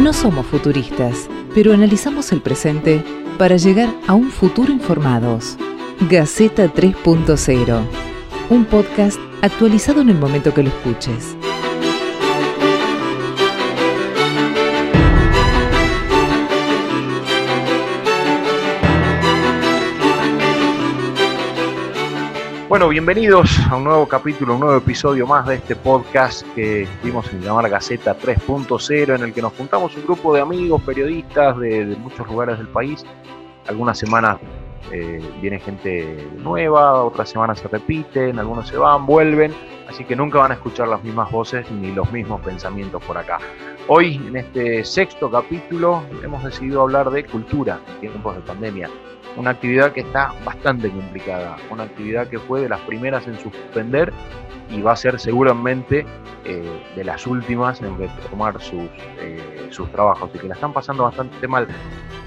No somos futuristas, pero analizamos el presente para llegar a un futuro informados. Gaceta 3.0, un podcast actualizado en el momento que lo escuches. Bueno, bienvenidos a un nuevo capítulo, un nuevo episodio más de este podcast que dimos en llamar Gaceta 3.0, en el que nos juntamos un grupo de amigos, periodistas de, muchos lugares del país. Algunas semanas eh, viene gente nueva, otras semanas se repiten, algunos se van, vuelven, así que nunca van a escuchar las mismas voces ni los mismos pensamientos por acá. Hoy, en este sexto capítulo, hemos decidido hablar de cultura en tiempos de pandemia una actividad que está bastante complicada, una actividad que fue de las primeras en suspender y va a ser seguramente eh, de las últimas en retomar sus, eh, sus trabajos y que la están pasando bastante mal.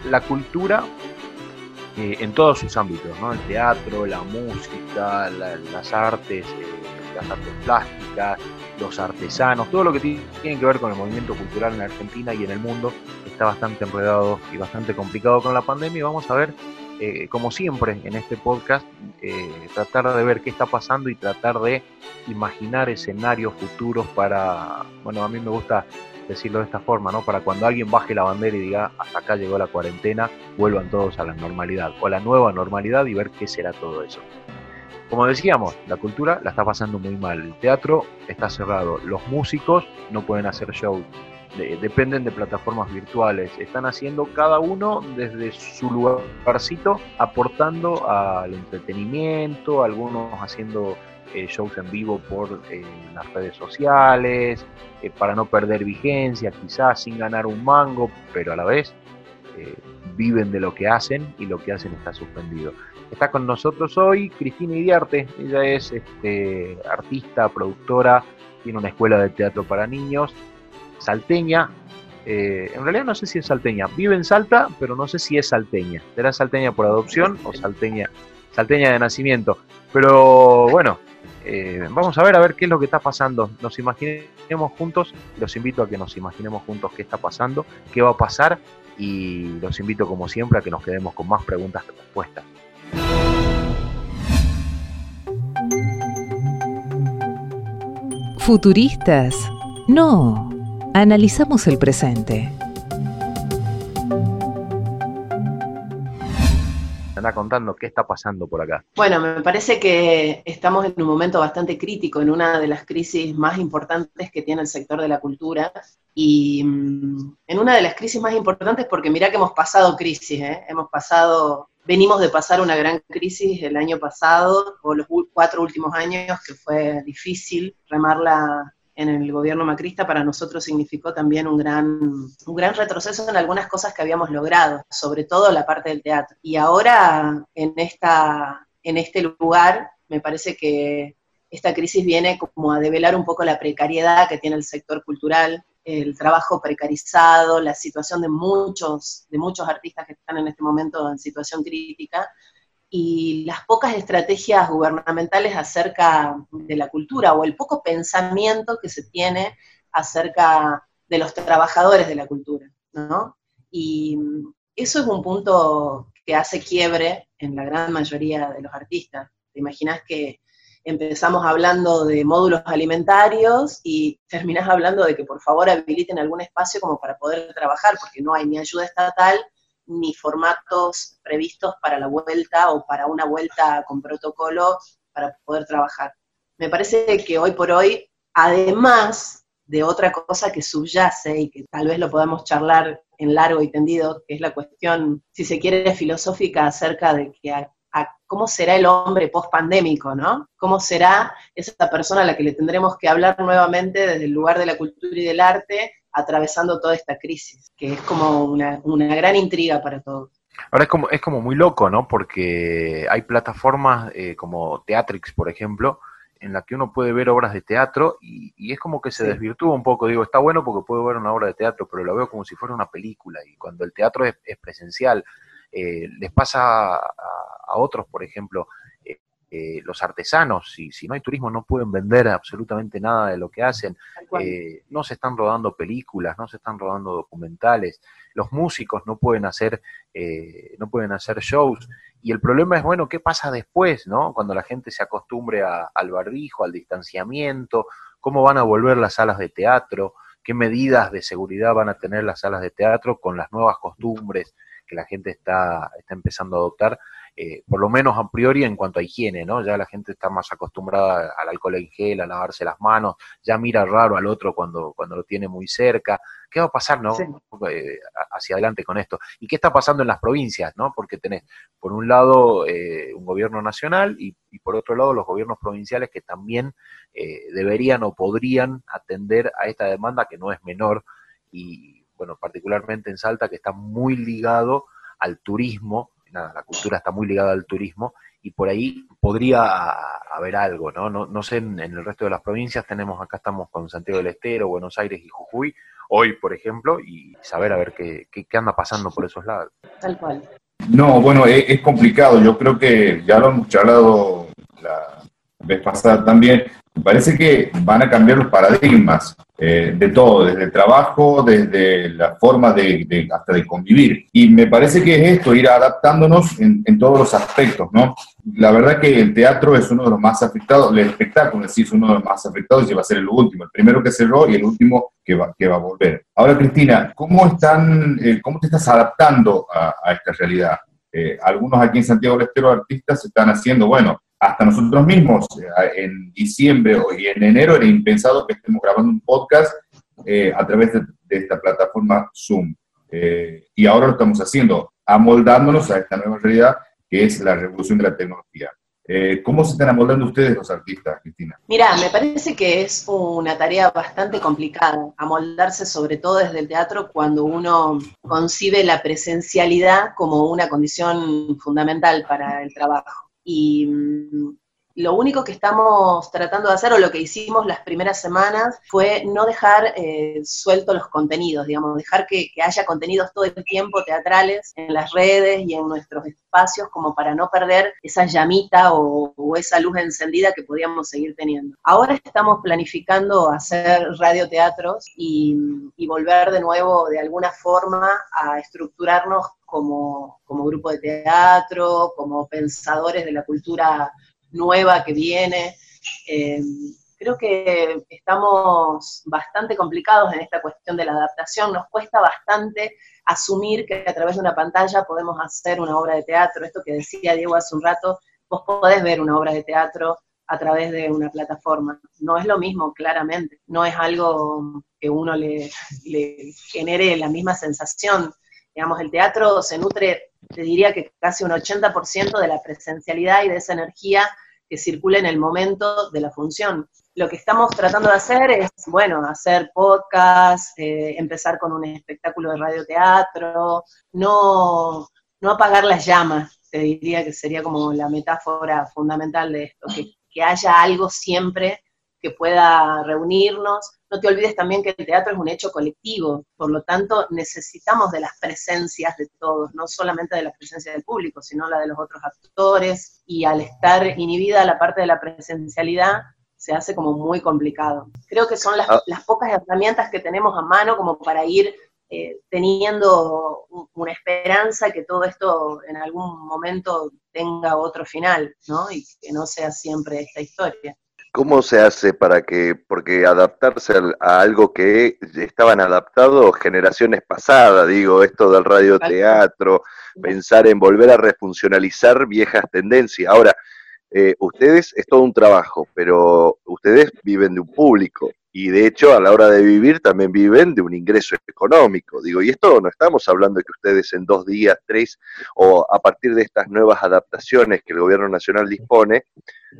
La cultura eh, en todos sus ámbitos, ¿no? el teatro, la música, las artes, las artes plásticas, los artesanos, todo lo que tiene que ver con el movimiento cultural en Argentina y en el mundo está bastante enredado y bastante complicado con la pandemia y vamos a ver eh, como siempre en este podcast, eh, tratar de ver qué está pasando y tratar de imaginar escenarios futuros para, bueno, a mí me gusta decirlo de esta forma, ¿no? Para cuando alguien baje la bandera y diga, hasta acá llegó la cuarentena, vuelvan todos a la normalidad o a la nueva normalidad y ver qué será todo eso. Como decíamos, la cultura la está pasando muy mal. El teatro está cerrado. Los músicos no pueden hacer dependen de plataformas virtuales. Están haciendo cada uno desde su lugarcito, aportando al entretenimiento, algunos haciendo eh, shows en vivo por eh, las redes sociales, eh, para no perder vigencia, quizás sin ganar un mango, pero a la vez viven de lo que hacen y lo que hacen está suspendido. Está con nosotros hoy Cristina Idiarte, ella es este, artista, productora, tiene una escuela de teatro para niños salteña. Eh, en realidad no sé si es salteña. Vive en Salta, pero no sé si es salteña. ¿Será salteña por adopción o salteña, salteña de nacimiento? Pero bueno, eh, vamos a ver a ver qué es lo que está pasando. Nos imaginemos juntos, los invito a que nos imaginemos juntos qué está pasando, qué va a pasar y los invito como siempre a que nos quedemos con más preguntas que respuestas. Futuristas. No. Analizamos el presente. Anda contando qué está pasando por acá. Bueno, me parece que estamos en un momento bastante crítico, en una de las crisis más importantes que tiene el sector de la cultura. Y mm, en una de las crisis más importantes, porque mira que hemos pasado crisis, ¿eh? hemos pasado venimos de pasar una gran crisis el año pasado, o los cuatro últimos años, que fue difícil remarla en el gobierno macrista para nosotros significó también un gran, un gran retroceso en algunas cosas que habíamos logrado, sobre todo la parte del teatro. Y ahora en, esta, en este lugar me parece que esta crisis viene como a develar un poco la precariedad que tiene el sector cultural, el trabajo precarizado, la situación de muchos, de muchos artistas que están en este momento en situación crítica, y las pocas estrategias gubernamentales acerca de la cultura o el poco pensamiento que se tiene acerca de los trabajadores de la cultura, ¿no? Y eso es un punto que hace quiebre en la gran mayoría de los artistas. Te imaginas que empezamos hablando de módulos alimentarios y terminas hablando de que por favor habiliten algún espacio como para poder trabajar, porque no hay ni ayuda estatal ni formatos previstos para la vuelta o para una vuelta con protocolo para poder trabajar. Me parece que hoy por hoy, además de otra cosa que subyace y que tal vez lo podamos charlar en largo y tendido, que es la cuestión, si se quiere, filosófica acerca de que cómo será el hombre post-pandémico, ¿no? ¿Cómo será esa persona a la que le tendremos que hablar nuevamente desde el lugar de la cultura y del arte atravesando toda esta crisis, que es como una, gran intriga para todos. Ahora es como, es como muy loco, ¿no? Porque hay plataformas eh, como Teatrix, por ejemplo, en la que uno puede ver obras de teatro y, es como que se desvirtúa un poco. Digo, está bueno porque puedo ver una obra de teatro, pero lo veo como si fuera una película. Y cuando el teatro es, presencial, eh, les pasa a, otros, por ejemplo, eh, los artesanos, si, si no hay turismo no pueden vender absolutamente nada de lo que hacen, eh, no se están rodando películas, no se están rodando documentales, los músicos no pueden hacer, eh, no pueden hacer shows, y el problema es, bueno, ¿qué pasa después, no? Cuando la gente se acostumbre al barbijo, al distanciamiento, cómo van a volver las salas de teatro, qué medidas de seguridad van a tener las salas de teatro con las nuevas costumbres que la gente está, está empezando a adoptar eh, por lo menos a priori en cuanto a higiene, ¿no? Ya la gente está más acostumbrada al alcohol en gel, a lavarse las manos, ya mira raro al otro cuando, cuando lo tiene muy cerca. ¿Qué va a pasar, no? Eh, hacia adelante con esto. ¿Y qué está pasando en las provincias, no? Porque tenés, por un lado, eh, un gobierno nacional y, por otro lado, los gobiernos provinciales que también deberían o podrían atender a esta demanda que no es menor y, bueno, particularmente en Salta, que está muy ligado al turismo la cultura está muy ligada al turismo y por ahí podría haber algo, ¿no? No, sé, en, el resto de las provincias tenemos, acá estamos con Santiago del Estero, Buenos Aires y Jujuy, hoy, por ejemplo, y saber a ver qué, qué, anda pasando por esos lados. Tal cual. No, bueno, es, complicado. Yo creo que ya lo hemos charlado la vez pasada también. Parece que van a cambiar los paradigmas. Eh, de todo, desde el trabajo, desde la forma de, hasta de convivir. Y me parece que es esto, ir adaptándonos en, todos los aspectos, ¿no? La verdad que el teatro es uno de los más afectados, el espectáculo sí es uno de los más afectados y va a ser el último, el primero que cerró y el último que va, que va a volver. Ahora, Cristina, ¿cómo, están, eh, cómo te estás adaptando a, esta realidad? Eh, algunos aquí en Santiago del Estero artistas están haciendo, bueno, hasta nosotros mismos, eh, en diciembre y en enero era impensado que estemos grabando un podcast eh, a través de, esta plataforma Zoom. Eh, y ahora lo estamos haciendo, amoldándonos a esta nueva realidad que es la revolución de la tecnología. ¿Cómo se están amoldando ustedes los artistas, Cristina? Mira, me parece que es una tarea bastante complicada, amoldarse sobre todo desde el teatro cuando uno concibe la presencialidad como una condición fundamental para el trabajo. Y mm, lo único que estamos tratando de hacer, o lo que hicimos las primeras semanas, fue no dejar eh, sueltos los contenidos, digamos, dejar que, haya contenidos todo el tiempo teatrales en las redes y en nuestros espacios, como para no perder esa llamita o, esa luz encendida que podíamos seguir teniendo. Ahora estamos planificando hacer radioteatros y, y volver de nuevo, de alguna forma, a estructurarnos como, como grupo de teatro, como pensadores de la cultura nueva que viene. Eh, creo que estamos bastante complicados en esta cuestión de la adaptación. Nos cuesta bastante asumir que a través de una pantalla podemos hacer una obra de teatro. Esto que decía Diego hace un rato, vos podés ver una obra de teatro a través de una plataforma. No es lo mismo, claramente. No es algo que uno le, le genere la misma sensación Digamos, el teatro se nutre, te diría que casi un 80% de la presencialidad y de esa energía que circula en el momento de la función. Lo que estamos tratando de hacer es, bueno, hacer podcast, eh, empezar con un espectáculo de radioteatro, no, no apagar las llamas, te diría que sería como la metáfora fundamental de esto, que, que haya algo siempre que pueda reunirnos. No te olvides también que el teatro es un hecho colectivo, por lo tanto necesitamos de las presencias de todos, no solamente de la presencia del público, sino la de los otros actores, y al estar inhibida la parte de la presencialidad, se hace como muy complicado. Creo que son las, ah. pocas herramientas que tenemos a mano como para ir eh, teniendo una esperanza que todo esto en algún momento tenga otro final, ¿no? Y que no sea siempre esta historia. ¿Cómo se hace para que, porque adaptarse a algo que estaban adaptados generaciones pasadas, digo, esto del radioteatro, pensar en volver a refuncionalizar viejas tendencias. Ahora, eh, ustedes es todo un trabajo, pero ustedes viven de un público y de hecho a la hora de vivir también viven de un ingreso económico. Digo, y esto no estamos hablando de que ustedes en dos días, tres, o a partir de estas nuevas adaptaciones que el gobierno nacional dispone,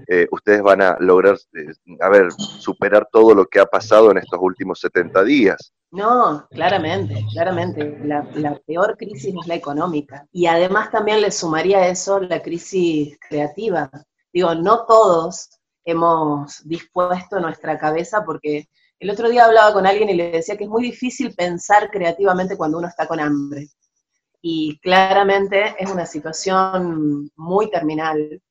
eh, ustedes van a lograr, eh, a ver, superar todo lo que ha pasado en estos últimos 70 días. No, claramente, claramente. La, la, peor crisis es la económica. Y además también le sumaría a eso la crisis creativa. Digo, no todos hemos dispuesto nuestra cabeza, porque el otro día hablaba con alguien y le decía que es muy difícil pensar creativamente cuando uno está con hambre. Y claramente es una situación muy terminal.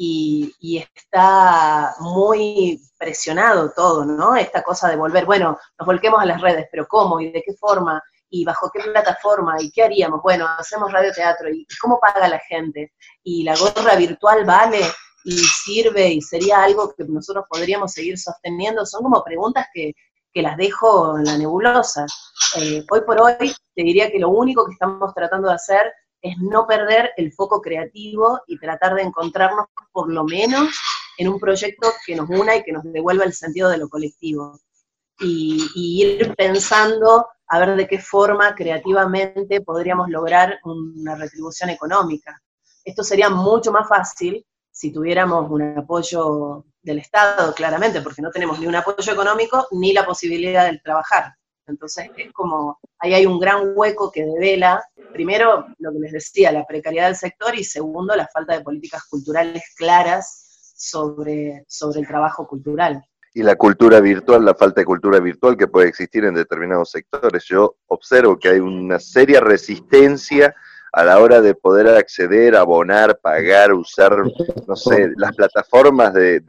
y, está muy presionado todo, ¿no? Esta cosa de volver, bueno, nos volquemos a las redes, pero ¿cómo y de qué forma? ¿Y bajo qué plataforma? ¿Y qué haríamos? Bueno, hacemos radioteatro, ¿y cómo paga la gente? ¿Y la gorra virtual vale? Y sirve y sería algo que nosotros podríamos seguir sosteniendo, son como preguntas que, que las dejo en la nebulosa. Eh, hoy por hoy te diría que lo único que estamos tratando de hacer es no perder el foco creativo y tratar de encontrarnos por lo menos en un proyecto que nos una y que nos devuelva el sentido de lo colectivo. Y, ir pensando a ver de qué forma creativamente podríamos lograr una retribución económica. Esto sería mucho más fácil si tuviéramos un apoyo del Estado, claramente, porque no tenemos ni un apoyo económico ni la posibilidad de trabajar. Entonces es como, ahí hay un gran hueco que devela, primero, lo que les decía, la precariedad del sector y segundo, la falta de políticas culturales claras sobre, sobre el trabajo cultural. Y la cultura virtual, la falta de cultura virtual que puede existir en determinados sectores. Yo observo que hay una seria resistencia a la hora de poder acceder, abonar, pagar, usar, no sé, las plataformas de,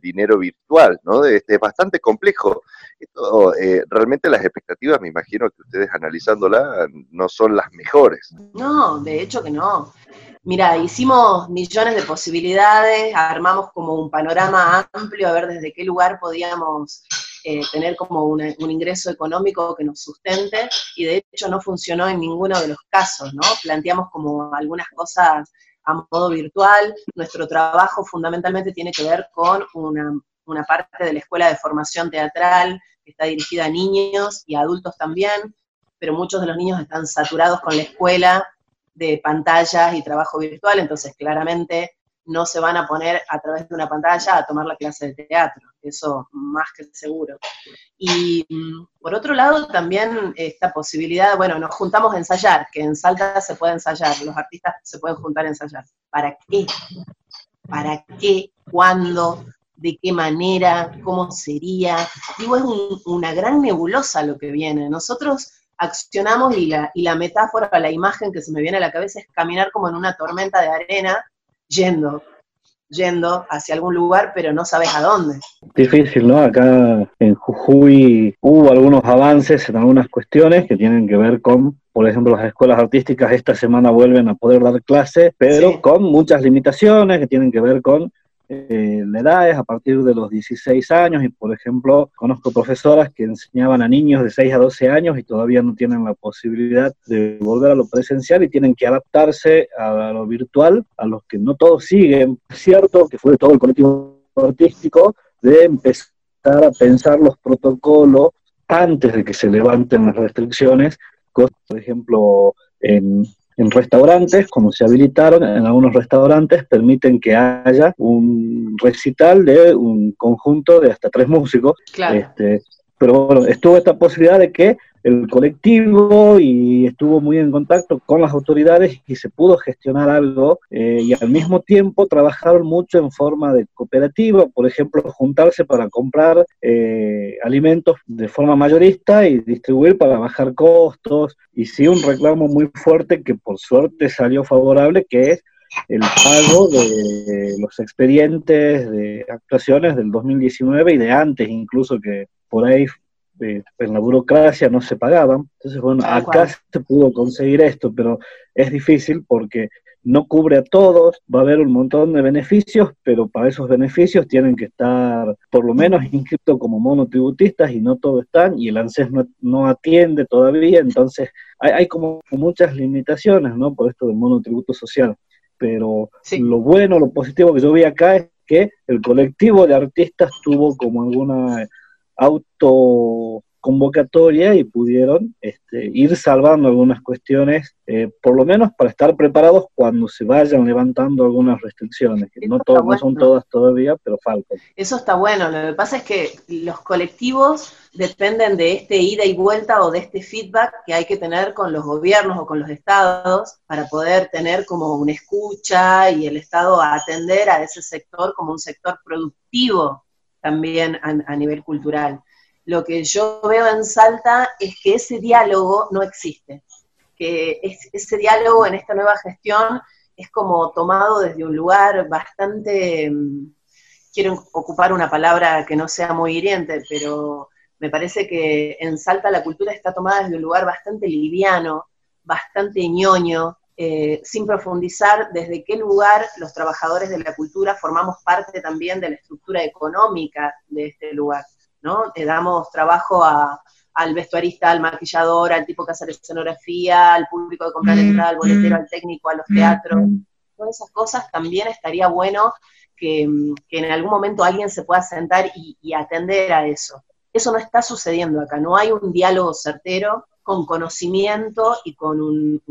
dinero virtual, ¿no? Es, bastante complejo. Esto, eh, realmente las expectativas, me imagino que ustedes analizándola, no son las mejores. No, de hecho que no. Mira, hicimos millones de posibilidades, armamos como un panorama amplio a ver desde qué lugar podíamos eh, tener como un ingreso económico que nos sustente y de hecho no funcionó en ninguno de los casos, ¿no? Planteamos como algunas cosas a modo virtual, nuestro trabajo fundamentalmente tiene que ver con una, una parte de la escuela de formación teatral que está dirigida a niños y a adultos también, pero muchos de los niños están saturados con la escuela de pantallas y trabajo virtual, entonces claramente no se van a poner a través de una pantalla a tomar la clase de teatro, eso más que seguro. Y mm, por otro lado, también esta posibilidad, bueno, nos juntamos a ensayar, que en Salta se puede ensayar, los artistas se pueden juntar a ensayar. ¿Para qué? ¿Para qué? ¿Cuándo? ¿De qué manera? ¿Cómo sería? Digo, es una gran nebulosa lo que viene. Nosotros accionamos y la, y la metáfora, la imagen que se me viene a la cabeza es caminar como en una tormenta de arena yendo, yendo hacia algún lugar, pero no sabes a dónde. Difícil, ¿no? Acá en Jujuy hubo algunos avances en algunas cuestiones que tienen que ver con, por ejemplo, las escuelas artísticas esta semana vuelven a poder dar clases, pero con muchas limitaciones que tienen que ver con eh, la edad es a partir de los 16 años y, por ejemplo, conozco profesoras que enseñaban a niños de 6 a 12 años y todavía no tienen la posibilidad de volver a lo presencial y tienen que adaptarse a lo virtual, a los que no todos siguen. Es cierto que fue todo el colectivo artístico de empezar a pensar los protocolos antes de que se levanten las restricciones, por ejemplo, en en restaurantes, como se habilitaron, en algunos restaurantes permiten que haya un recital de un conjunto de hasta tres músicos. Este, pero bueno, estuvo esta posibilidad de que el colectivo y estuvo muy en contacto con las autoridades y se pudo gestionar algo eh, y al mismo tiempo trabajaron mucho en forma de cooperativa, por ejemplo, juntarse para comprar eh, alimentos de forma mayorista y distribuir para bajar costos y sí un reclamo muy fuerte que por suerte salió favorable que es el pago de los expedientes de actuaciones del 2019 y de antes incluso que por ahí en la burocracia no se pagaban. Entonces, bueno, acá se pudo conseguir esto, pero es difícil porque no cubre a todos, va a haber un montón de beneficios, pero para esos beneficios tienen que estar por lo menos inscritos como monotributistas y no todos están, y el ANSES no, atiende todavía, entonces hay, hay, como muchas limitaciones, ¿no? Por esto del monotributo social. Pero lo bueno, lo positivo que yo vi acá es que el colectivo de artistas tuvo como alguna autoconvocatoria y pudieron este, ir salvando algunas cuestiones, eh, por lo menos para estar preparados cuando se vayan levantando algunas restricciones, que no, no son todas todavía, pero faltan. Eso está bueno, lo que pasa es que los colectivos dependen de este ida y vuelta o de este feedback que hay que tener con los gobiernos o con los estados para poder tener como una escucha y el estado atender a ese sector como un sector productivo también a, nivel cultural. Lo que yo veo en Salta es que ese diálogo no existe, que ese diálogo en esta nueva gestión es como tomado desde un lugar bastante, mm, quiero ocupar una palabra que no sea muy hiriente, pero me parece que en Salta la cultura está tomada desde un lugar bastante liviano, bastante ñoño, eh, sin profundizar desde qué lugar los trabajadores de la cultura formamos parte también de la estructura económica de este lugar, ¿no? Le damos trabajo al vestuarista, al maquillador, al tipo que hace la escenografía, al público de comprar mm, entrada, al boletero, mm. al técnico, a los teatros, mm, todas esas cosas también estaría bueno que, en algún momento alguien se pueda sentar y atender a eso. Eso no está sucediendo acá, no hay un diálogo certero con conocimiento y con un,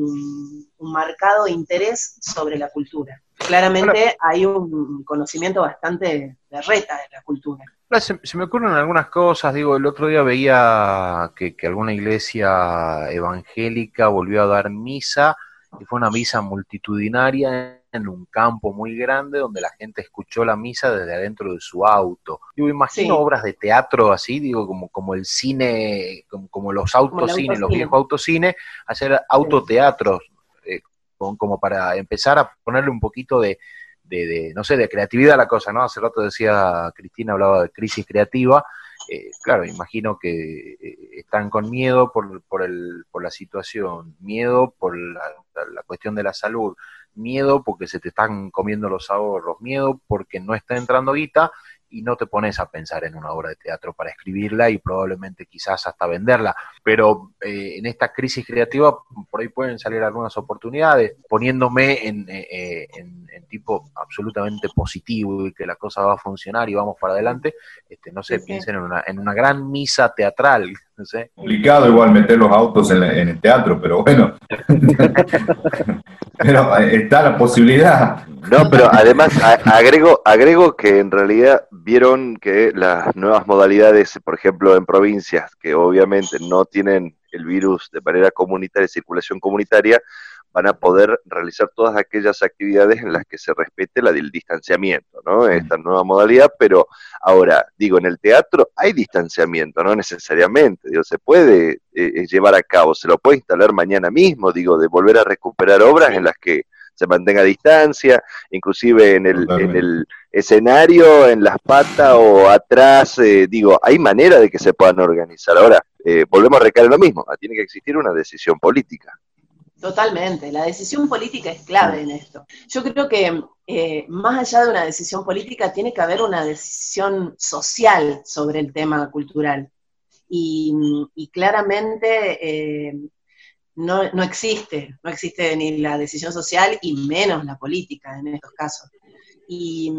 marcado interés sobre la cultura. Claramente hay un conocimiento bastante de reta de la cultura. Se, me ocurren algunas cosas, digo, el otro día veía que, que alguna iglesia evangélica volvió a dar misa y fue una misa multitudinaria en un campo muy grande donde la gente escuchó la misa desde adentro de su auto. Yo imagino obras de teatro así, digo, como, como el cine, como, los autocines, los viejos autocines, hacer autoteatros, eh, como para empezar a ponerle un poquito de, de, no sé, de creatividad a la cosa, ¿no? Hace rato decía Cristina, hablaba de crisis creativa, eh, claro, imagino que eh, están con miedo por, por, el, por la situación, miedo por la, la, cuestión de la salud, miedo porque se te están comiendo los ahorros, miedo porque no está entrando guita y no te pones a pensar en una obra de teatro para escribirla y probablemente quizás hasta venderla. Pero eh, en esta crisis creativa por ahí pueden salir algunas oportunidades, poniéndome en, eh, en, tipo absolutamente positivo y que la cosa va a funcionar y vamos para adelante, este, no sé, piensen en una, en una gran misa teatral. No sé. Complicado igual meter los autos en, en el teatro, pero bueno. pero eh, está la posibilidad. No, pero además agrego, agrego que en realidad vieron que las nuevas modalidades, por ejemplo, en provincias que obviamente no tienen el virus de manera comunitaria, circulación comunitaria, van a poder realizar todas aquellas actividades en las que se respete la del distanciamiento, ¿no? Esta nueva modalidad, pero ahora, digo, en el teatro hay distanciamiento, no necesariamente, digo, se puede eh, eh, llevar a cabo, se lo puede instalar mañana mismo, digo, de volver a recuperar obras en las que se mantenga a distancia, inclusive en el, en el escenario, en las patas o atrás, eh, digo, hay manera de que se puedan organizar. Ahora, eh, volvemos a recaer lo mismo, tiene que existir una decisión política. Totalmente, la decisión política es clave en esto. Yo creo que eh, más allá de una decisión política, tiene que haber una decisión social sobre el tema cultural. Y, claramente no, no, existe, no existe ni la decisión social y menos la política en estos casos. Y,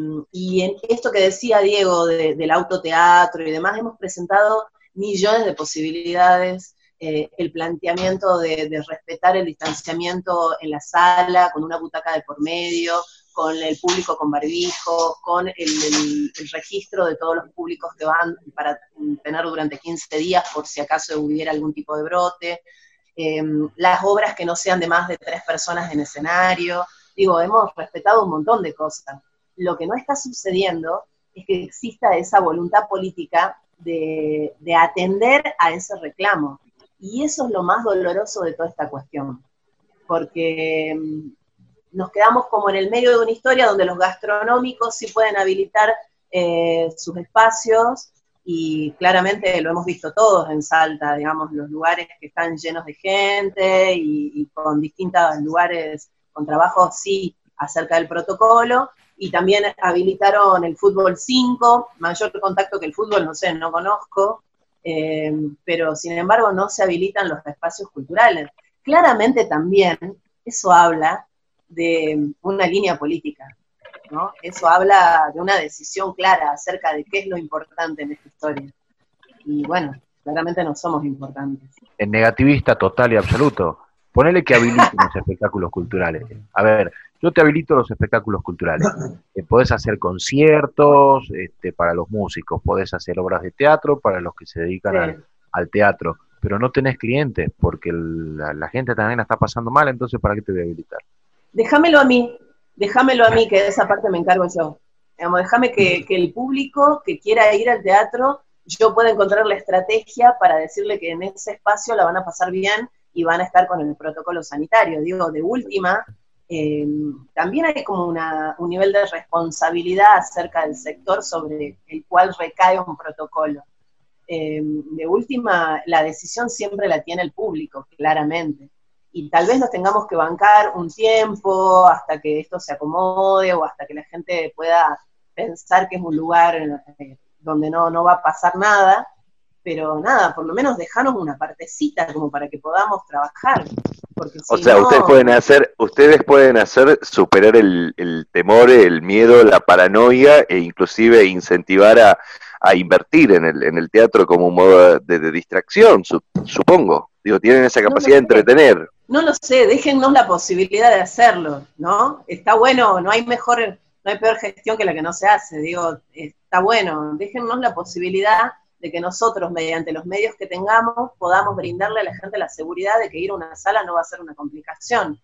en esto que decía Diego del autoteatro y demás, hemos presentado millones de posibilidades, eh, el planteamiento de, respetar el distanciamiento en la sala, con una butaca de por medio, con el público con barbijo, con el, registro de todos los públicos que van para tener durante 15 días por si acaso hubiera algún tipo de brote. Em, las obras que no sean de más de tres personas en escenario. Digo, hemos respetado un montón de cosas. Lo que no está sucediendo es que exista esa voluntad política de, atender a ese reclamo. Y eso es lo más doloroso de toda esta cuestión, porque em, nos quedamos como en el medio de una historia donde los gastronómicos sí pueden habilitar eh, sus espacios, y claramente lo hemos visto todos en Salta, digamos, los lugares que están llenos de gente y, con distintos lugares, con trabajos, sí, acerca del protocolo, y también habilitaron el fútbol 5, mayor contacto que el fútbol, no sé, no conozco, eh, pero sin embargo no se habilitan los espacios culturales. Claramente también eso habla de una línea política, eso habla de una decisión clara acerca de qué es lo importante en esta historia. Y bueno, claramente no somos importantes. El negativista total y absoluto. Ponele que habiliten los espectáculos culturales. A ver, yo te habilito los espectáculos culturales. Eh, podés hacer conciertos este, para los músicos, podés hacer obras de teatro para los que se dedican al, teatro, pero no tenés clientes porque la, la, gente también la está pasando mal, entonces ¿para qué te voy a habilitar? Déjamelo a mí, déjamelo a mí, que de esa parte me encargo yo. Digamos, déjame que, el público que quiera ir al teatro, yo pueda encontrar la estrategia para decirle que en ese espacio la van a pasar bien y van a estar con el protocolo sanitario. Digo, de última, también hay como un nivel de responsabilidad acerca del sector sobre el cual recae un protocolo. de última, la decisión siempre la tiene el público, claramente y tal vez nos tengamos que bancar un tiempo hasta que esto se acomode o hasta que la gente pueda pensar que es un lugar eh, donde no, no va a pasar nada, pero nada, por lo menos dejarnos una partecita como para que podamos trabajar. O sea, ustedes pueden hacer, ustedes pueden hacer superar el, temor, el miedo, la paranoia e inclusive incentivar a, invertir en el, en el teatro como un modo de, distracción, supongo. Digo, tienen esa capacidad de entretener. No lo sé, déjennos la posibilidad de hacerlo, ¿no? Está bueno, no hay mejor, no hay peor gestión que la que no se hace, digo, está bueno, déjennos la posibilidad de que nosotros, mediante los medios que tengamos, podamos brindarle a la gente la seguridad de que ir a una sala no va a ser una complicación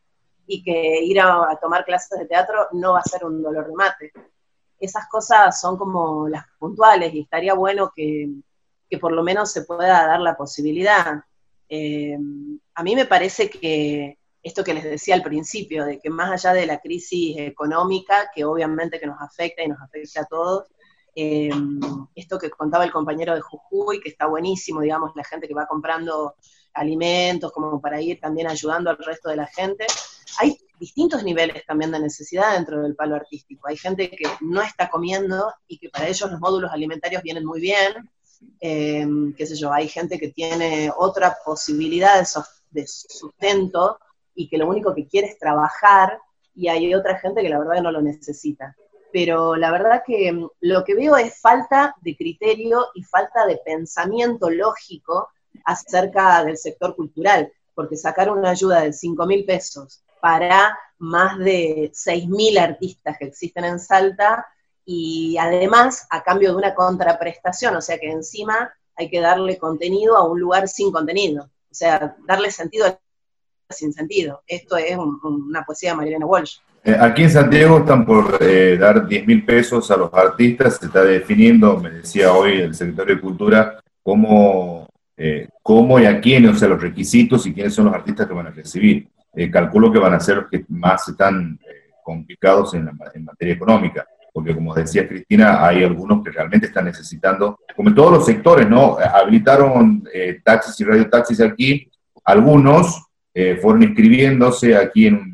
y que ir a, tomar clases de teatro no va a ser un dolor de mate. Esas cosas son como las puntuales y estaría bueno que, que por lo menos se pueda dar la posibilidad. Eh, a mí me parece que esto que les decía al principio, de que más allá de la crisis económica, que obviamente que nos afecta y nos afecta a todos, eh, esto que contaba el compañero de Jujuy, que está buenísimo, digamos, la gente que va comprando alimentos como para ir también ayudando al resto de la gente. Hay distintos niveles también de necesidad dentro del palo artístico. Hay gente que no está comiendo y que para ellos los módulos alimentarios vienen muy bien, eh, qué sé yo, hay gente que tiene otra posibilidad de, sustento y que lo único que quiere es trabajar y hay otra gente que la verdad no lo necesita. Pero la verdad que mm, lo que veo es falta de criterio y falta de pensamiento lógico acerca del sector cultural, porque sacar una ayuda de 5 mil pesos para más de 6 mil artistas que existen en Salta y además a cambio de una contraprestación, o sea que encima hay que darle contenido a un lugar sin contenido, o sea, darle sentido sin sentido. Esto es una poesía de Marilena Walsh. Eh, aquí en Santiago están por eh, dar 10 mil pesos a los artistas, se está definiendo, me decía hoy el secretario de Cultura, cómo, eh, cómo y a quiénes, o sea, los requisitos y quiénes son los artistas que van a recibir. calculo que van a ser los que más están complicados en, la, en materia económica porque como decía Cristina, hay algunos que realmente están necesitando, como en todos los sectores, ¿no? Habilitaron taxis y radiotaxis aquí, algunos fueron inscribiéndose aquí en, una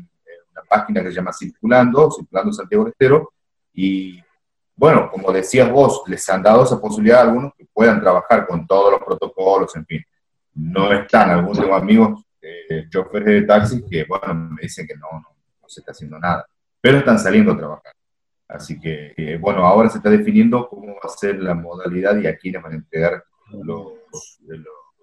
página que se llama Circulando, Circulando Santiago Estero, y bueno, como decías vos, les han dado esa posibilidad a algunos que puedan trabajar con todos los protocolos, en fin. No están, algunos de amigos eh, choferes de taxis que, bueno, me dicen que no, no se está haciendo nada, pero están saliendo a trabajar. Así que, eh, bueno, ahora se está definiendo cómo va a ser la modalidad y a quiénes van a entregar los,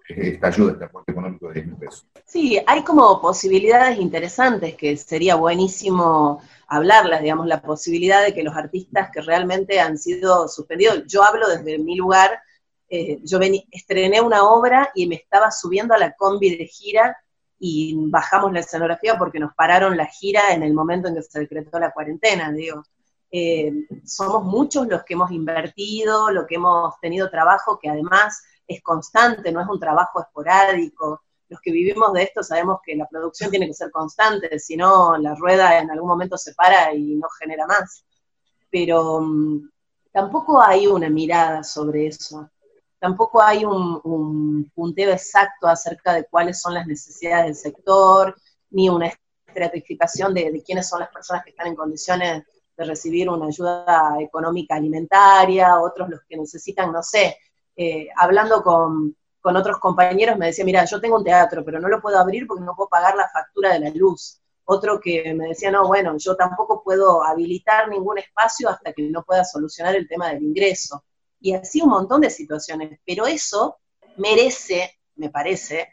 esta ayuda, este aporte económico de 10 mil pesos. Sí, hay como posibilidades interesantes que sería buenísimo hablarlas, digamos, la posibilidad de que los artistas que realmente han sido suspendidos, yo hablo desde mi lugar, eh, yo estrené una obra y me estaba subiendo a la combi de gira y bajamos la escenografía porque nos pararon la gira en el momento en que se decretó la cuarentena, digo. Eh, somos muchos los que hemos invertido, los que hemos tenido trabajo que además es constante, no es un trabajo esporádico. Los que vivimos de esto sabemos que la producción tiene que ser constante, si no la rueda en algún momento se para y no genera más. Pero mm, tampoco hay una mirada sobre eso, tampoco hay un, punteo exacto acerca de cuáles son las necesidades del sector, ni una estratificación de quiénes son las personas que están en condiciones de recibir una ayuda económica alimentaria, otros los que necesitan, no sé, eh, hablando con, con otros compañeros me decía, mira, yo tengo un teatro, pero no lo puedo abrir porque no puedo pagar la factura de la luz. Otro que me decía, no, bueno, yo tampoco puedo habilitar ningún espacio hasta que no pueda solucionar el tema del ingreso. Y así un montón de situaciones. Pero eso merece, me parece,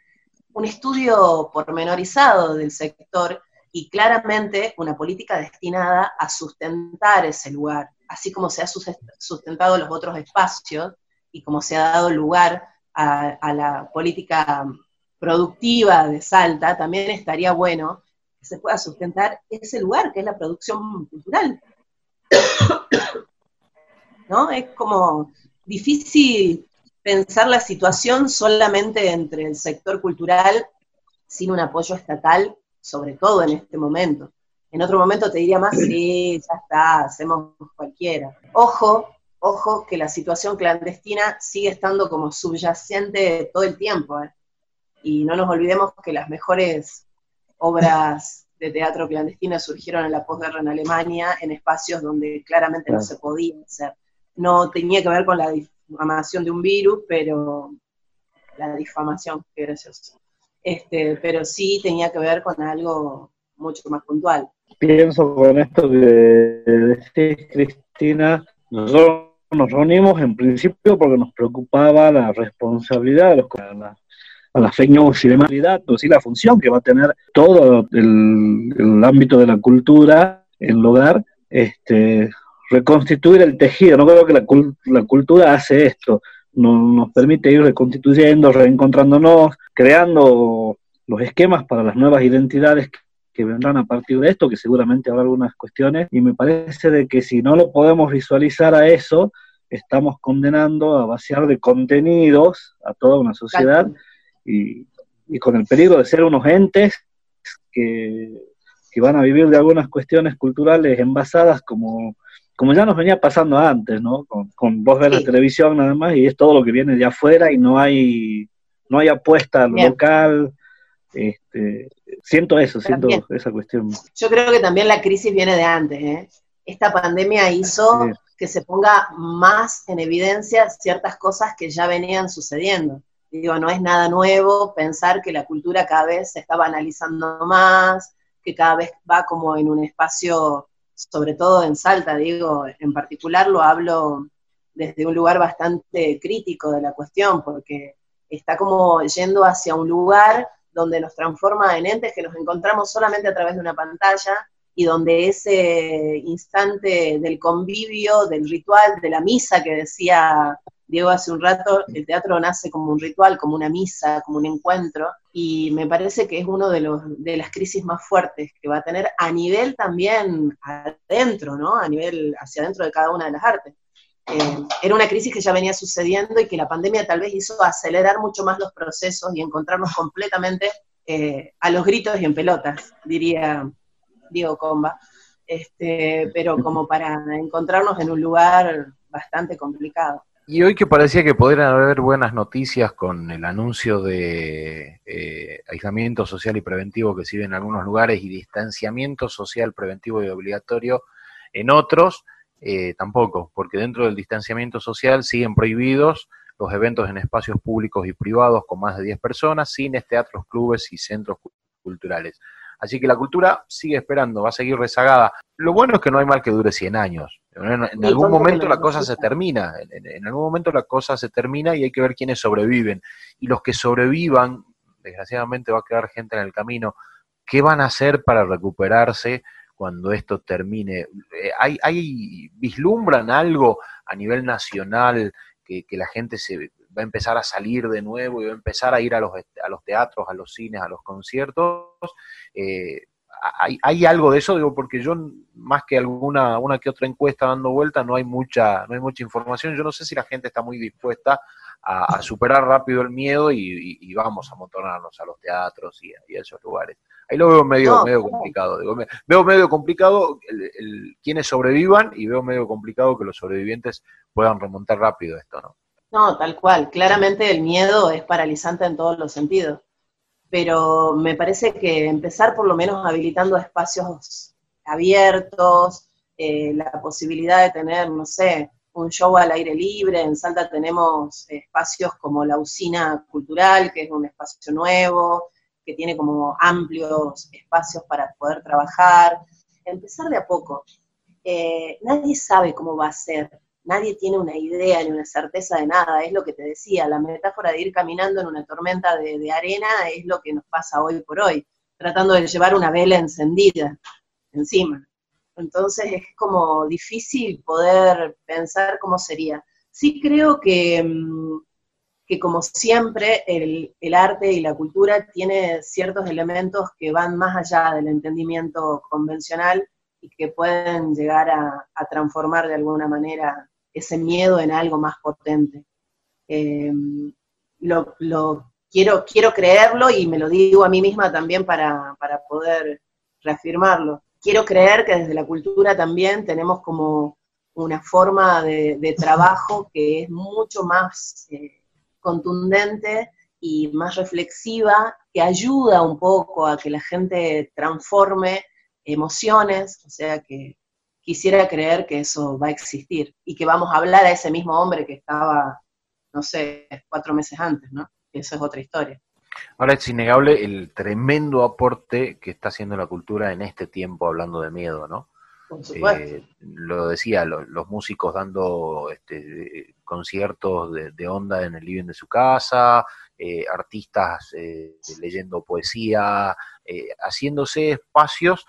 un estudio pormenorizado del sector y claramente una política destinada a sustentar ese lugar, así como se ha sustentado los otros espacios y como se ha dado lugar a, la política productiva de Salta, también estaría bueno que se pueda sustentar ese lugar, que es la producción cultural. ¿No? Es como difícil pensar la situación solamente entre el sector cultural sin un apoyo estatal sobre todo en este momento, En otro momento te diría más, sí, ya está, hacemos cualquiera. Ojo, ojo que la situación clandestina sigue estando como subyacente todo el tiempo. ¿eh? Y no nos olvidemos que las mejores obras de teatro clandestino surgieron en la posguerra en Alemania, en espacios donde claramente no se podía hacer. No tenía que ver con la difamación de un virus, pero la difamación, qué gracioso. Este, pero sí tenía que ver con algo mucho más puntual. Pienso con esto que decís, Cristina, nosotros nos reunimos en principio porque nos preocupaba la responsabilidad de los a las fake news y la función que va a tener todo el, ámbito de la cultura en lograr este, reconstituir el tejido. No creo que la, la cultura hace esto, nos permite ir reconstituyendo, reencontrándonos, creando los esquemas para las nuevas identidades que vendrán a partir de esto, que seguramente habrá algunas cuestiones, y me parece de que si no lo podemos visualizar a eso, estamos condenando a vaciar de contenidos a toda una sociedad y, con el peligro de ser unos entes que, que, van a vivir de algunas cuestiones culturales envasadas como, como ya nos venía pasando antes, ¿no? Con, con vos ver la televisión nada más y es todo lo que viene de afuera y no hay, no hay apuesta al local. Este, siento eso, siento esa cuestión. Yo creo que también la crisis viene de antes, ¿eh? Esta pandemia hizo que se ponga más en evidencia ciertas cosas que ya venían sucediendo. Digo, no es nada nuevo pensar que la cultura cada vez se está banalizando más, que cada vez va como en un espacio, sobre todo en Salta, digo, en particular lo hablo desde un lugar bastante crítico de la cuestión, porque está como yendo hacia un lugar donde nos transforma en entes que nos encontramos solamente a través de una pantalla y donde ese instante del convivio, del ritual, de la misa que decía Diego hace un rato, el teatro nace como un ritual, como una misa, como un encuentro, y me parece que es uno de, los, de las crisis más fuertes que va a tener a nivel también adentro, ¿no? A nivel hacia adentro de cada una de las artes. Eh, era una crisis que ya venía sucediendo y que la pandemia tal vez hizo acelerar mucho más los procesos y encontrarnos completamente eh, a los gritos y en pelotas, diría Diego Comba, este, pero como para encontrarnos en un lugar bastante complicado. Y hoy que parecía que podrían haber buenas noticias con el anuncio de eh, aislamiento social y preventivo que se en algunos lugares y distanciamiento social preventivo y obligatorio en otros, eh, tampoco, porque dentro del distanciamiento social siguen prohibidos los eventos en espacios públicos y privados con más de 10 personas, cines, teatros, clubes y centros culturales. Así que la cultura sigue esperando, va a seguir rezagada. Lo bueno es que no hay mal que dure 100 años. En, algún momento la cosa se termina, en, algún momento la cosa se termina y hay que ver quiénes sobreviven. Y los que sobrevivan, desgraciadamente va a quedar gente en el camino. ¿Qué van a hacer para recuperarse cuando esto termine? Eh, ¿Hay, hay vislumbran algo a nivel nacional que, que la gente se va a empezar a salir de nuevo y va a empezar a ir a los, a los teatros, a los cines, a los conciertos. Eh, hay, hay, algo de eso, digo, porque yo más que alguna una que otra encuesta dando vuelta, no hay mucha, no hay mucha información. Yo no sé si la gente está muy dispuesta a, superar rápido el miedo y, vamos a motorarnos a los teatros y, a esos lugares. Ahí lo veo medio, medio complicado. Digo, veo medio complicado el, quienes sobrevivan y veo medio complicado que los sobrevivientes puedan remontar rápido esto, ¿no? No, tal cual. Claramente el miedo es paralizante en todos los sentidos pero me parece que empezar por lo menos habilitando espacios abiertos, eh, la posibilidad de tener, no sé, un show al aire libre, en Salta tenemos espacios como la usina cultural, que es un espacio nuevo, que tiene como amplios espacios para poder trabajar, empezar de a poco. Eh, nadie sabe cómo va a ser, nadie tiene una idea ni una certeza de nada, es lo que te decía, la metáfora de ir caminando en una tormenta de, arena es lo que nos pasa hoy por hoy, tratando de llevar una vela encendida encima. Entonces es como difícil poder pensar cómo sería. Sí creo que, mm, que como siempre el, arte y la cultura tiene ciertos elementos que van más allá del entendimiento convencional y que pueden llegar a, a transformar de alguna manera ese miedo en algo más potente. Eh, lo, quiero, quiero creerlo y me lo digo a mí misma también para, poder reafirmarlo. quiero creer que desde la cultura también tenemos como una forma de, trabajo que es mucho más eh, contundente y más reflexiva, que ayuda un poco a que la gente transforme emociones, o sea que quisiera creer que eso va a existir y que vamos a hablar a ese mismo hombre que estaba, no sé, cuatro meses antes, ¿no? Eso es otra historia. Ahora es innegable el tremendo aporte que está haciendo la cultura en este tiempo hablando de miedo, ¿no? Eh, lo decía, los músicos dando este, conciertos de, onda en el living de su casa, eh, artistas eh, leyendo poesía, haciéndose espacios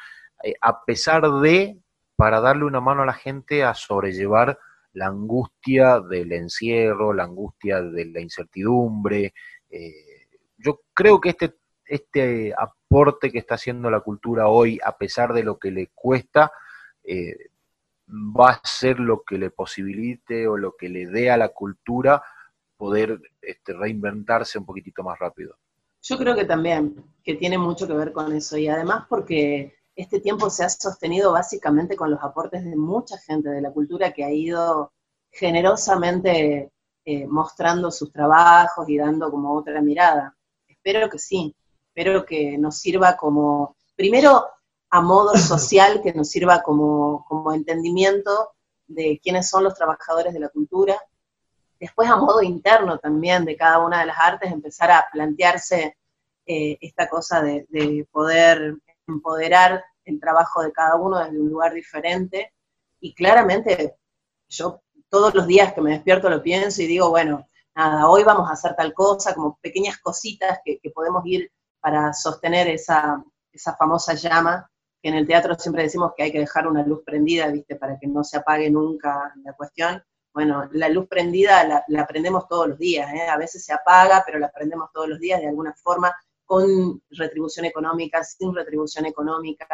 a pesar de, para darle una mano a la gente a sobrellevar la angustia del encierro, la angustia de la incertidumbre. yo creo que este, este aporte que está haciendo la cultura hoy, a pesar de lo que le cuesta, eh, va a ser lo que le posibilite o lo que le dé a la cultura poder este, reinventarse un poquitito más rápido. Yo creo que también, que tiene mucho que ver con eso y además porque este tiempo se ha sostenido básicamente con los aportes de mucha gente de la cultura que ha ido generosamente eh, mostrando sus trabajos y dando como otra mirada. Espero que sí, espero que nos sirva como, primero, a modo social que nos sirva como, entendimiento de quiénes son los trabajadores de la cultura. Después a modo interno también de cada una de las artes, empezar a plantearse eh, esta cosa de, poder empoderar el trabajo de cada uno desde un lugar diferente. Y claramente yo todos los días que me despierto lo pienso y digo, bueno, nada, hoy vamos a hacer tal cosa, como pequeñas cositas que, podemos ir para sostener esa, esa famosa llama que en el teatro siempre decimos que hay que dejar una luz prendida, ¿viste? Para que no se apague nunca la cuestión. Bueno, la luz prendida la, la prendemos todos los días, ¿eh? A veces se apaga, pero la prendemos todos los días de alguna forma, con retribución económica, sin retribución económica.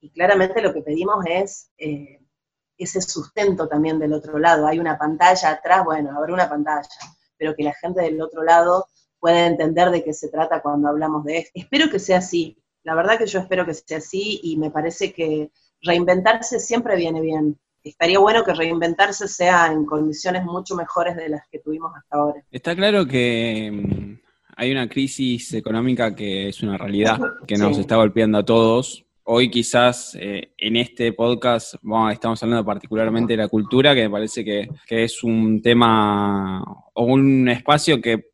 Y claramente lo que pedimos es eh, ese sustento también del otro lado. Hay una pantalla atrás, bueno, habrá una pantalla, pero que la gente del otro lado pueda entender de qué se trata cuando hablamos de esto. Espero que sea así, la verdad que yo espero que sea así y me parece que reinventarse siempre viene bien. Estaría bueno que reinventarse sea en condiciones mucho mejores de las que tuvimos hasta ahora. Está claro que hay una crisis económica que es una realidad, que nos está golpeando a todos. Hoy quizás eh, en este podcast estamos hablando particularmente de la cultura, que me parece que, que es un tema o un espacio que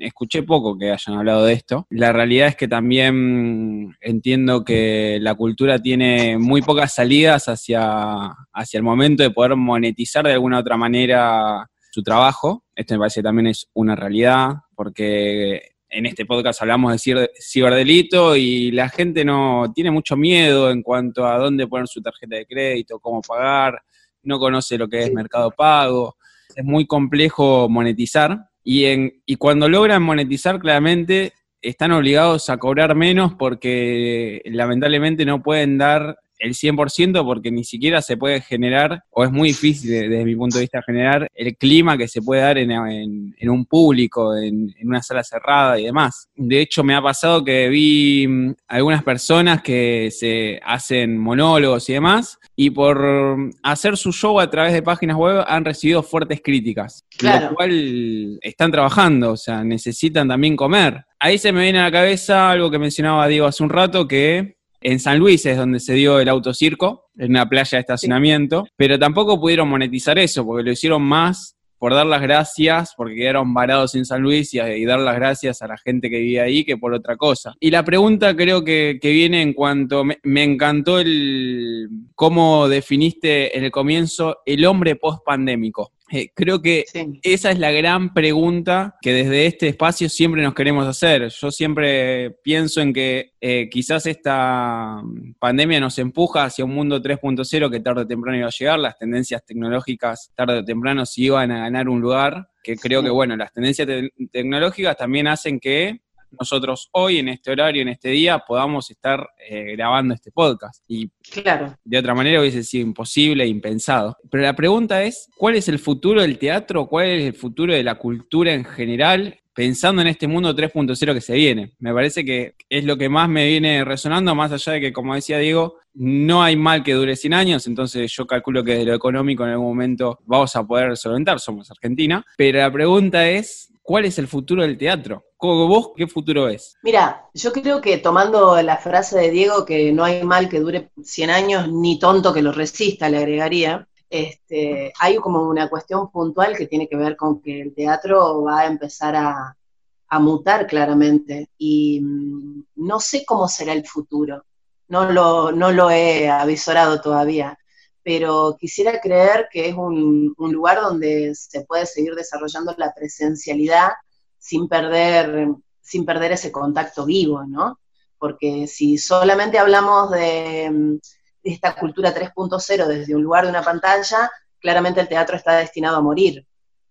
escuché poco que hayan hablado de esto. La realidad es que también entiendo que la cultura tiene muy pocas salidas hacia, hacia el momento de poder monetizar de alguna otra manera su trabajo. Esto me parece que también es una realidad, porque en este podcast hablamos de ciberdelito y la gente no tiene mucho miedo en cuanto a dónde poner su tarjeta de crédito, cómo pagar, no conoce lo que es mercado pago. Es muy complejo monetizar y, en, y cuando logran monetizar, claramente están obligados a cobrar menos porque lamentablemente no pueden dar el 100% porque ni siquiera se puede generar, o es muy difícil desde mi punto de vista generar el clima que se puede dar en, un público, en, una sala cerrada y demás. De hecho, me ha pasado que vi mm, algunas personas que se hacen monólogos y demás, y por hacer su show a través de páginas web han recibido fuertes críticas, lo cual están trabajando, o sea, necesitan también comer. Ahí se me viene a la cabeza algo que mencionaba Diego hace un rato, que en San Luis es donde se dio el autocirco, en una playa de estacionamiento, pero tampoco pudieron monetizar eso, porque lo hicieron más por dar las gracias, porque quedaron varados en San Luis y, dar las gracias a la gente que vivía ahí que por otra cosa. Y la pregunta creo que, viene en cuanto, me, me, encantó el cómo definiste en el comienzo el hombre post pandémico. Eh, creo que esa es la gran pregunta que desde este espacio siempre nos queremos hacer. Yo siempre pienso en que eh, quizás esta pandemia nos empuja hacia un mundo 3.0 que tarde o temprano iba a llegar, las tendencias tecnológicas tarde o temprano sí iban a ganar un lugar, que creo que bueno, las tendencias tecnológicas también hacen que nosotros hoy, en este horario, en este día, podamos estar eh, grabando este podcast. Y claro. de otra manera hubiese sido imposible e impensado. Pero la pregunta es, ¿cuál es el futuro del teatro? ¿Cuál es el futuro de la cultura en general? pensando en este mundo 3.0 que se viene. Me parece que es lo que más me viene resonando, más allá de que, como decía Diego, no hay mal que dure 100 años, entonces yo calculo que desde lo económico en algún momento vamos a poder solventar, somos Argentina, pero la pregunta es, ¿cuál es el futuro del teatro? ¿Vos qué futuro ves? Mira, yo creo que tomando la frase de Diego, que no hay mal que dure 100 años, ni tonto que lo resista, le agregaría, este, hay como una cuestión puntual que tiene que ver con que el teatro va a empezar a, mutar claramente y mm, no sé cómo será el futuro, no lo, no lo he avisorado todavía, pero quisiera creer que es un, un lugar donde se puede seguir desarrollando la presencialidad sin perder, sin perder ese contacto vivo, ¿no? Porque si solamente hablamos de mm, esta cultura 3.0 desde un lugar de una pantalla, claramente el teatro está destinado a morir,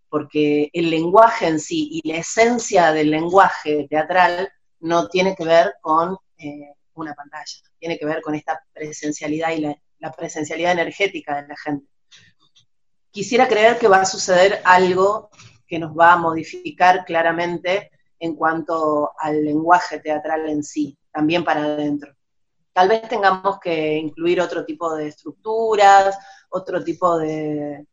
porque el lenguaje en sí y la esencia del lenguaje teatral no tiene que ver con eh, una pantalla, tiene que ver con esta presencialidad y la, presencialidad energética de la gente. Quisiera creer que va a suceder algo que nos va a modificar claramente en cuanto al lenguaje teatral en sí, también para adentro. Tal vez tengamos que incluir otro tipo de estructuras, otro tipo de,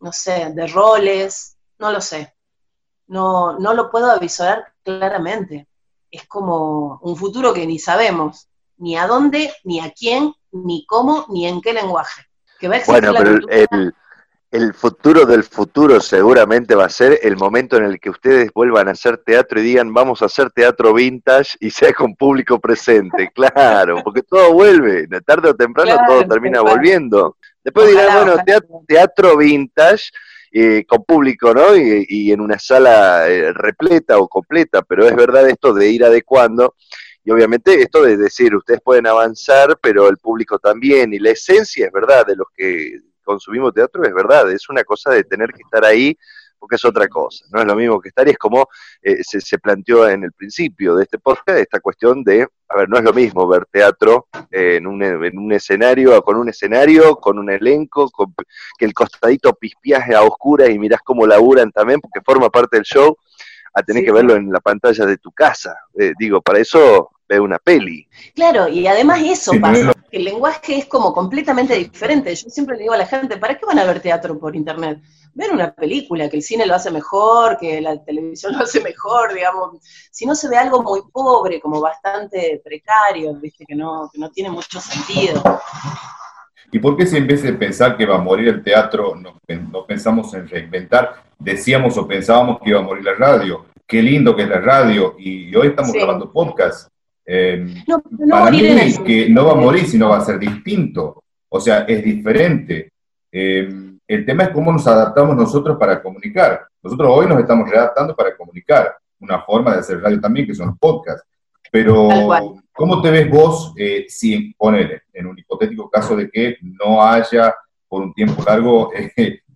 no sé, de roles, no lo sé. No, no lo puedo avisar claramente. Es como un futuro que ni sabemos, ni a dónde, ni a quién, ni cómo, ni en qué lenguaje. Que va a bueno, pero el, el futuro del futuro seguramente va a ser el momento en el que ustedes vuelvan a hacer teatro y digan vamos a hacer teatro vintage y sea con público presente, claro, porque todo vuelve, tarde o temprano todo termina volviendo. Después dirán, bueno, teatro, vintage eh, con público, ¿no? Y, en una sala eh, repleta o completa, pero es verdad esto de ir adecuando. Y obviamente esto de decir, ustedes pueden avanzar, pero el público también, y la esencia es verdad de los que consumimos teatro, es verdad, es una cosa de tener que estar ahí porque es otra cosa, no es lo mismo que estar y es como eh, se, planteó en el principio de este podcast, esta cuestión de, a ver, no es lo mismo ver teatro en, un, en un escenario, con un escenario, con un elenco, que el costadito pispiaje a oscuras y mirás cómo laburan también, porque forma parte del show, a tener que verlo en la pantalla de tu casa. Eh, digo, para eso ve una peli. Claro, y además eso pasa, que el lenguaje es como completamente diferente. Yo siempre le digo a la gente, ¿para qué van a ver teatro por internet? Ver una película, que el cine lo hace mejor, que la televisión lo hace mejor, digamos. Si no se ve algo muy pobre, como bastante precario, ¿viste? Que no, que no tiene mucho sentido. ¿Y por qué si en vez de pensar que va a morir el teatro, no, pensamos en reinventar? Decíamos o pensábamos que iba a morir la radio. Qué lindo que es la radio. Y hoy estamos grabando podcast. Eh, no, para mí que no va a morir, sino va a ser distinto. O sea, es diferente. Eh, el tema es cómo nos adaptamos nosotros para comunicar. Nosotros hoy nos estamos readaptando para comunicar. Una forma de hacer radio también, que son los podcasts. Pero, ¿cómo te ves vos eh, si, poner en un hipotético caso de que no haya por un tiempo largo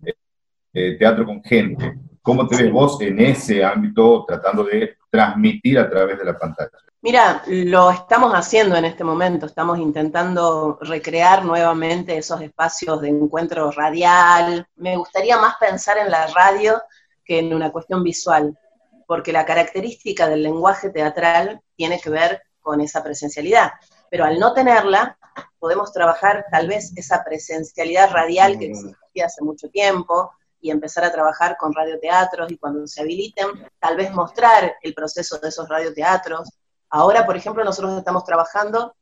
teatro con gente? ¿Cómo te ves vos en ese ámbito tratando de transmitir a través de la pantalla? Mira, lo estamos haciendo en este momento, estamos intentando recrear nuevamente esos espacios de encuentro radial. Me gustaría más pensar en la radio que en una cuestión visual, porque la característica del lenguaje teatral tiene que ver con esa presencialidad. Pero al no tenerla, podemos trabajar tal vez esa presencialidad radial que existía hace mucho tiempo, y empezar a trabajar con radioteatros y cuando se habiliten, tal vez mostrar el proceso de esos radioteatros, Ahora, por ejemplo, nosotros estamos trabajando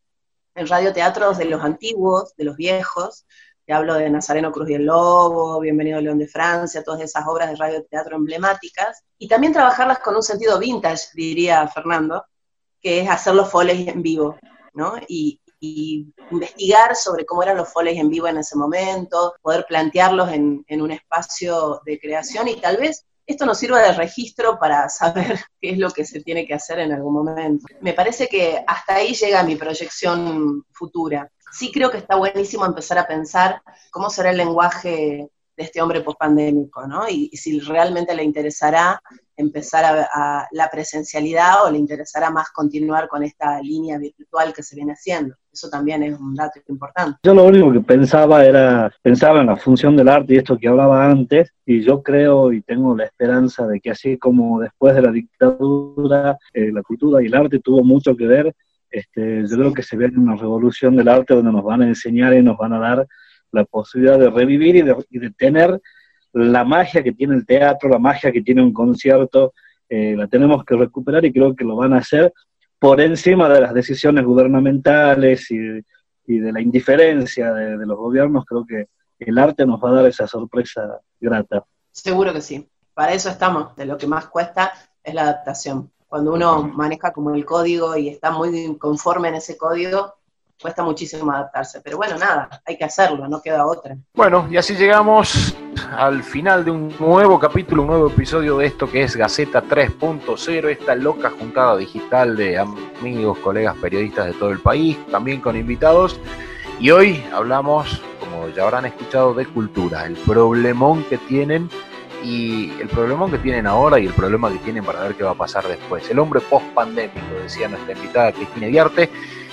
en radioteatros de los antiguos, de los viejos, te hablo de Nazareno Cruz y el Lobo, Bienvenido León de Francia, todas esas obras de radioteatro emblemáticas, y también trabajarlas con un sentido vintage, diría Fernando, que es hacer los foles en vivo, ¿no? Y, investigar sobre cómo eran los foles en vivo en ese momento, poder plantearlos en, en un espacio de creación y tal vez esto nos sirve de registro para saber qué es lo que se tiene que hacer en algún momento. Me parece que hasta ahí llega mi proyección futura. Sí creo que está buenísimo empezar a pensar cómo será el lenguaje de este hombre pospandémico, ¿no? Y, si realmente le interesará empezar a, la presencialidad o le interesará más continuar con esta línea virtual que se viene haciendo. Eso también es un dato importante. Yo lo único que pensaba era, pensaba en la función del arte y esto que hablaba antes, y yo creo y tengo la esperanza de que así como después de la dictadura, eh, la cultura y el arte tuvo mucho que ver, este, yo creo que se viene una revolución del arte donde nos van a enseñar y nos van a dar la posibilidad de revivir y de, y de tener la magia que tiene el teatro, la magia que tiene un concierto, eh, la tenemos que recuperar y creo que lo van a hacer por encima de las decisiones gubernamentales y, de la indiferencia de, los gobiernos, creo que el arte nos va a dar esa sorpresa grata. Seguro que sí. Para eso estamos. De lo que más cuesta es la adaptación. Cuando uno maneja como el código y está muy conforme en ese código, cuesta muchísimo adaptarse. Pero bueno, nada, hay que hacerlo, no queda otra. Bueno, y así llegamos al final de un nuevo capítulo, un nuevo episodio de esto que es Gaceta 3.0, esta loca juntada digital de amigos, colegas periodistas de todo el país, también con invitados. Y hoy hablamos, como ya habrán escuchado, de cultura, el problemón que tienen y el problemón que tienen ahora y el problema que tienen para ver qué va a pasar después. El hombre post-pandémico, decía nuestra invitada Cristina Diarte.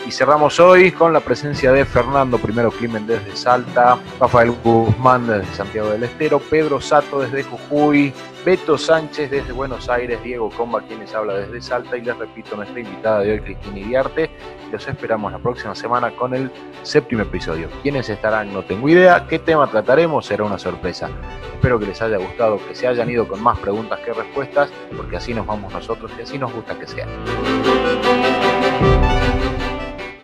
Y cerramos hoy con la presencia de Fernando Primero Climen desde Salta, Rafael Guzmán desde Santiago del Estero, Pedro Sato desde Jujuy, Beto Sánchez desde Buenos Aires, Diego Comba quienes habla desde Salta y les repito nuestra invitada de hoy Cristina Iriarte. Los esperamos la próxima semana con el séptimo episodio. ¿Quiénes estarán? No tengo idea. ¿Qué tema trataremos? Será una sorpresa. Espero que les haya gustado, que se hayan ido con más preguntas que respuestas, porque así nos vamos nosotros y así nos gusta que sea.